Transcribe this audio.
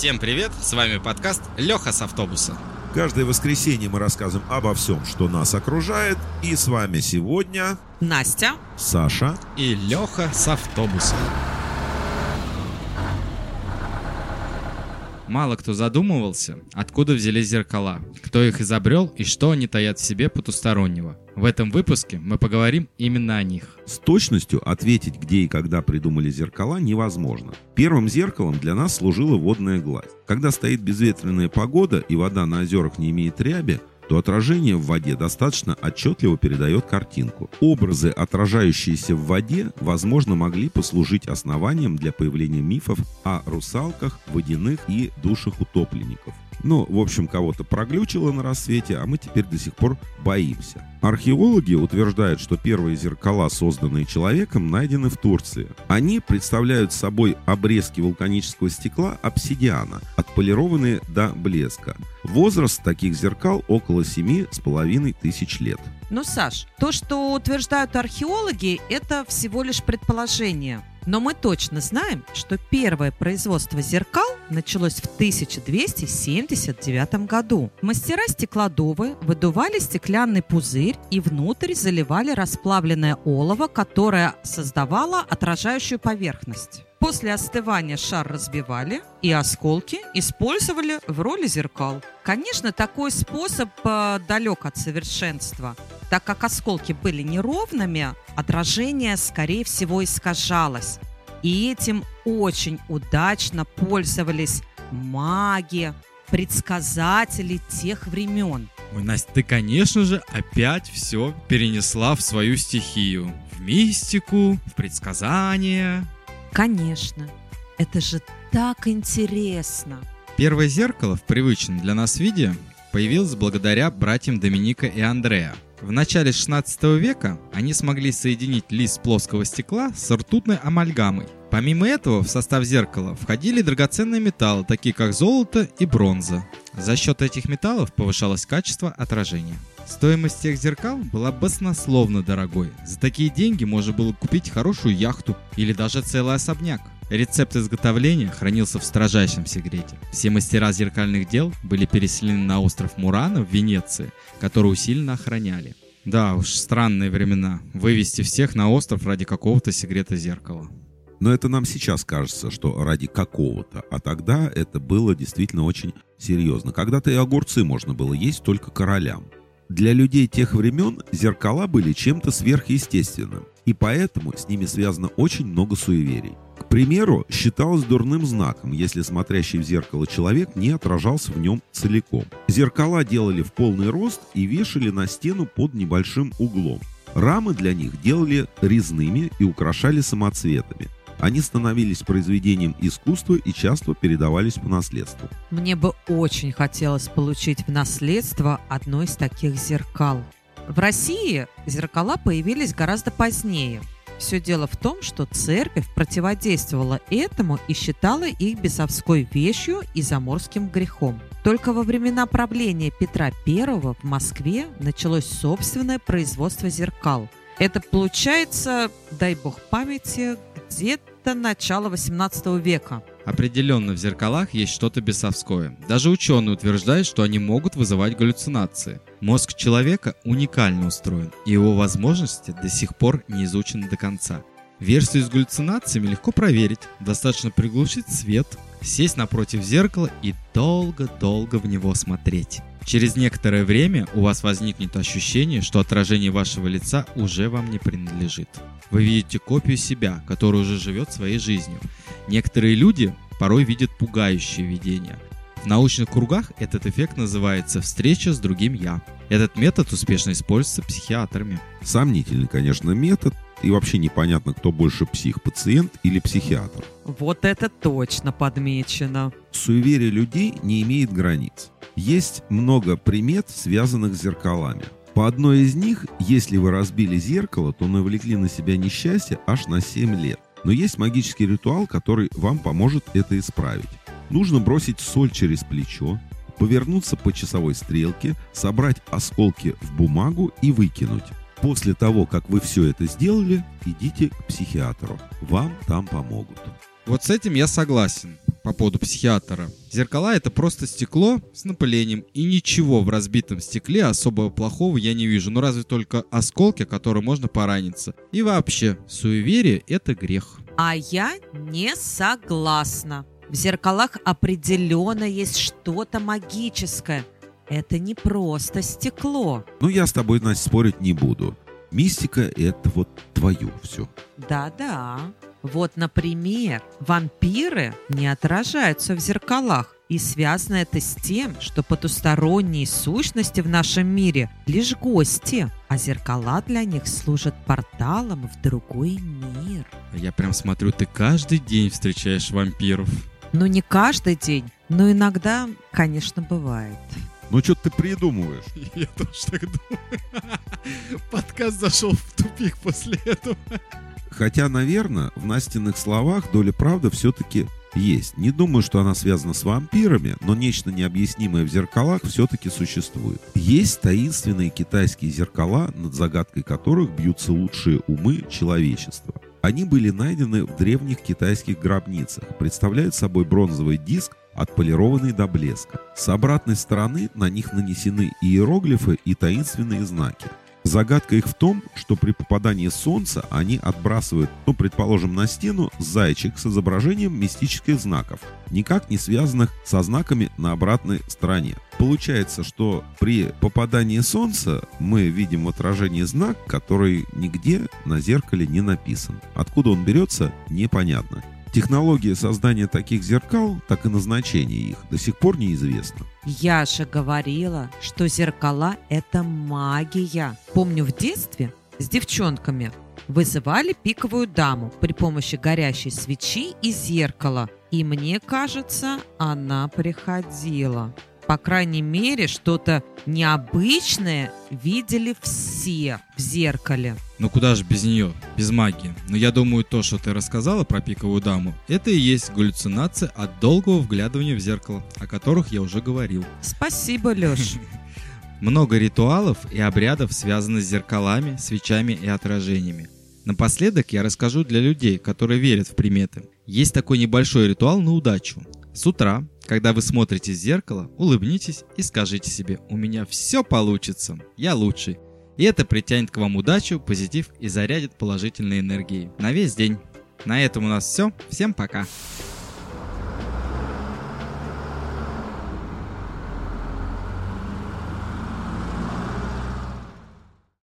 Всем привет, с вами подкаст Леха с автобуса. Каждое воскресенье мы рассказываем обо всем, что нас окружает. И с вами сегодня Настя. Саша. И Леха с автобуса. Мало кто задумывался, откуда взялись зеркала, кто их изобрел и что они таят в себе потустороннего. В этом выпуске мы поговорим именно о них. С точностью ответить, где и когда придумали зеркала, невозможно. Первым зеркалом для нас служила водная гладь. Когда стоит безветренная погода и вода на озерах не имеет ряби, то отражение в воде достаточно отчетливо передает картинку. Образы, отражающиеся в воде, возможно, могли послужить основанием для появления мифов о русалках, водяных и душах утопленников. Ну, в общем, кого-то проглючило на рассвете, а мы теперь до сих пор боимся. Археологи утверждают, что первые зеркала, созданные человеком, найдены в Турции. Они представляют собой обрезки вулканического стекла обсидиана, отполированные до блеска. Возраст таких зеркал около семи с половиной тысяч лет. Ну, Саш, то, что утверждают археологи, это всего лишь предположение. Но мы точно знаем, что первое производство зеркал началось в 1279 году. Мастера стеклодувы выдували стеклянный пузырь и внутрь заливали расплавленное олово, которое создавало отражающую поверхность. После остывания шар разбивали и осколки использовали в роли зеркал. Конечно, такой способ э, далек от совершенства, так как осколки были неровными, отражение, скорее всего, искажалось. И этим очень удачно пользовались маги, предсказатели тех времен. Ой, Настя, ты, конечно же, опять все перенесла в свою стихию. В мистику, в предсказания. Конечно, это же так интересно. Первое зеркало в привычном для нас виде появилось благодаря братьям Доминика и Андреа. В начале 16 века они смогли соединить лист плоского стекла с ртутной амальгамой. Помимо этого, в состав зеркала входили драгоценные металлы, такие как золото и бронза. За счет этих металлов повышалось качество отражения. Стоимость тех зеркал была баснословно дорогой. За такие деньги можно было купить хорошую яхту или даже целый особняк. Рецепт изготовления хранился в строжайшем секрете. Все мастера зеркальных дел были переселены на остров Мурана в Венеции, который усиленно охраняли. Да уж, странные времена. Вывести всех на остров ради какого-то секрета зеркала. Но это нам сейчас кажется, что ради какого-то. А тогда это было действительно очень серьезно. Когда-то и огурцы можно было есть только королям. Для людей тех времен зеркала были чем-то сверхъестественным, и поэтому с ними связано очень много суеверий. Примеру, считалось дурным знаком, если смотрящий в зеркало человек не отражался в нем целиком. Зеркала делали в полный рост и вешали на стену под небольшим углом. Рамы для них делали резными и украшали самоцветами. Они становились произведением искусства и часто передавались по наследству. Мне бы очень хотелось получить в наследство одно из таких зеркал. В России зеркала появились гораздо позднее. Все дело в том, что церковь противодействовала этому и считала их бесовской вещью и заморским грехом. Только во времена правления Петра I в Москве началось собственное производство зеркал. Это получается, дай бог памяти, где-то начало 18 века. Определенно в зеркалах есть что-то бесовское. Даже ученые утверждают, что они могут вызывать галлюцинации. Мозг человека уникально устроен, и его возможности до сих пор не изучены до конца. Версию с галлюцинациями легко проверить. Достаточно приглушить свет, сесть напротив зеркала и долго-долго в него смотреть. Через некоторое время у вас возникнет ощущение, что отражение вашего лица уже вам не принадлежит. Вы видите копию себя, которая уже живет своей жизнью. Некоторые люди порой видят пугающие видения. В научных кругах этот эффект называется «встреча с другим я». Этот метод успешно используется психиатрами. Сомнительный, конечно, метод, и вообще непонятно, кто больше псих, пациент или психиатр. Вот это точно подмечено. Суеверие людей не имеет границ. Есть много примет, связанных с зеркалами. По одной из них, если вы разбили зеркало, то навлекли на себя несчастье аж на 7 лет. Но есть магический ритуал, который вам поможет это исправить. Нужно бросить соль через плечо, повернуться по часовой стрелке, собрать осколки в бумагу и выкинуть. После того, как вы все это сделали, идите к психиатру. Вам там помогут. Вот с этим я согласен. По по поводу психиатра. Зеркала это просто стекло с напылением, и ничего в разбитом стекле особого плохого я не вижу, ну разве только осколки, которые можно пораниться. И вообще, суеверие это грех. А я не согласна. В зеркалах определенно есть что-то магическое. Это не просто стекло. Ну, я с тобой, Настя, спорить не буду. Мистика — это вот твое все. Да-да. Вот, например, вампиры не отражаются в зеркалах. И связано это с тем, что потусторонние сущности в нашем мире лишь гости, а зеркала для них служат порталом в другой мир. Я прям смотрю, ты каждый день встречаешь вампиров. Ну не каждый день, но иногда, конечно, бывает. Ну, что ты придумываешь? Я тоже так думаю. Подкаст зашел в тупик после этого. Хотя, наверное, в Настиных словах доля правды все-таки есть. Не думаю, что она связана с вампирами, но нечто необъяснимое в зеркалах все-таки существует. Есть таинственные китайские зеркала, над загадкой которых бьются лучшие умы человечества. Они были найдены в древних китайских гробницах, представляют собой бронзовый диск, отполированный до блеска. С обратной стороны на них нанесены иероглифы и таинственные знаки. Загадка их в том, что при попадании солнца они отбрасывают, ну, предположим, на стену зайчик с изображением мистических знаков, никак не связанных со знаками на обратной стороне. Получается, что при попадании солнца мы видим в отражении знак, который нигде на зеркале не написан. Откуда он берется, непонятно. Технология создания таких зеркал, так и назначение их, до сих пор неизвестно. Я же говорила, что зеркала – это магия. Помню в детстве с девчонками вызывали пиковую даму при помощи горящей свечи и зеркала. И мне кажется, она приходила по крайней мере, что-то необычное видели все в зеркале. Ну куда же без нее, без магии? Но я думаю, то, что ты рассказала про пиковую даму, это и есть галлюцинация от долгого вглядывания в зеркало, о которых я уже говорил. Спасибо, Леш. Много ритуалов и обрядов связаны с зеркалами, свечами и отражениями. Напоследок я расскажу для людей, которые верят в приметы. Есть такой небольшой ритуал на удачу. С утра когда вы смотрите в зеркало, улыбнитесь и скажите себе «У меня все получится, я лучший». И это притянет к вам удачу, позитив и зарядит положительной энергией на весь день. На этом у нас все. Всем пока.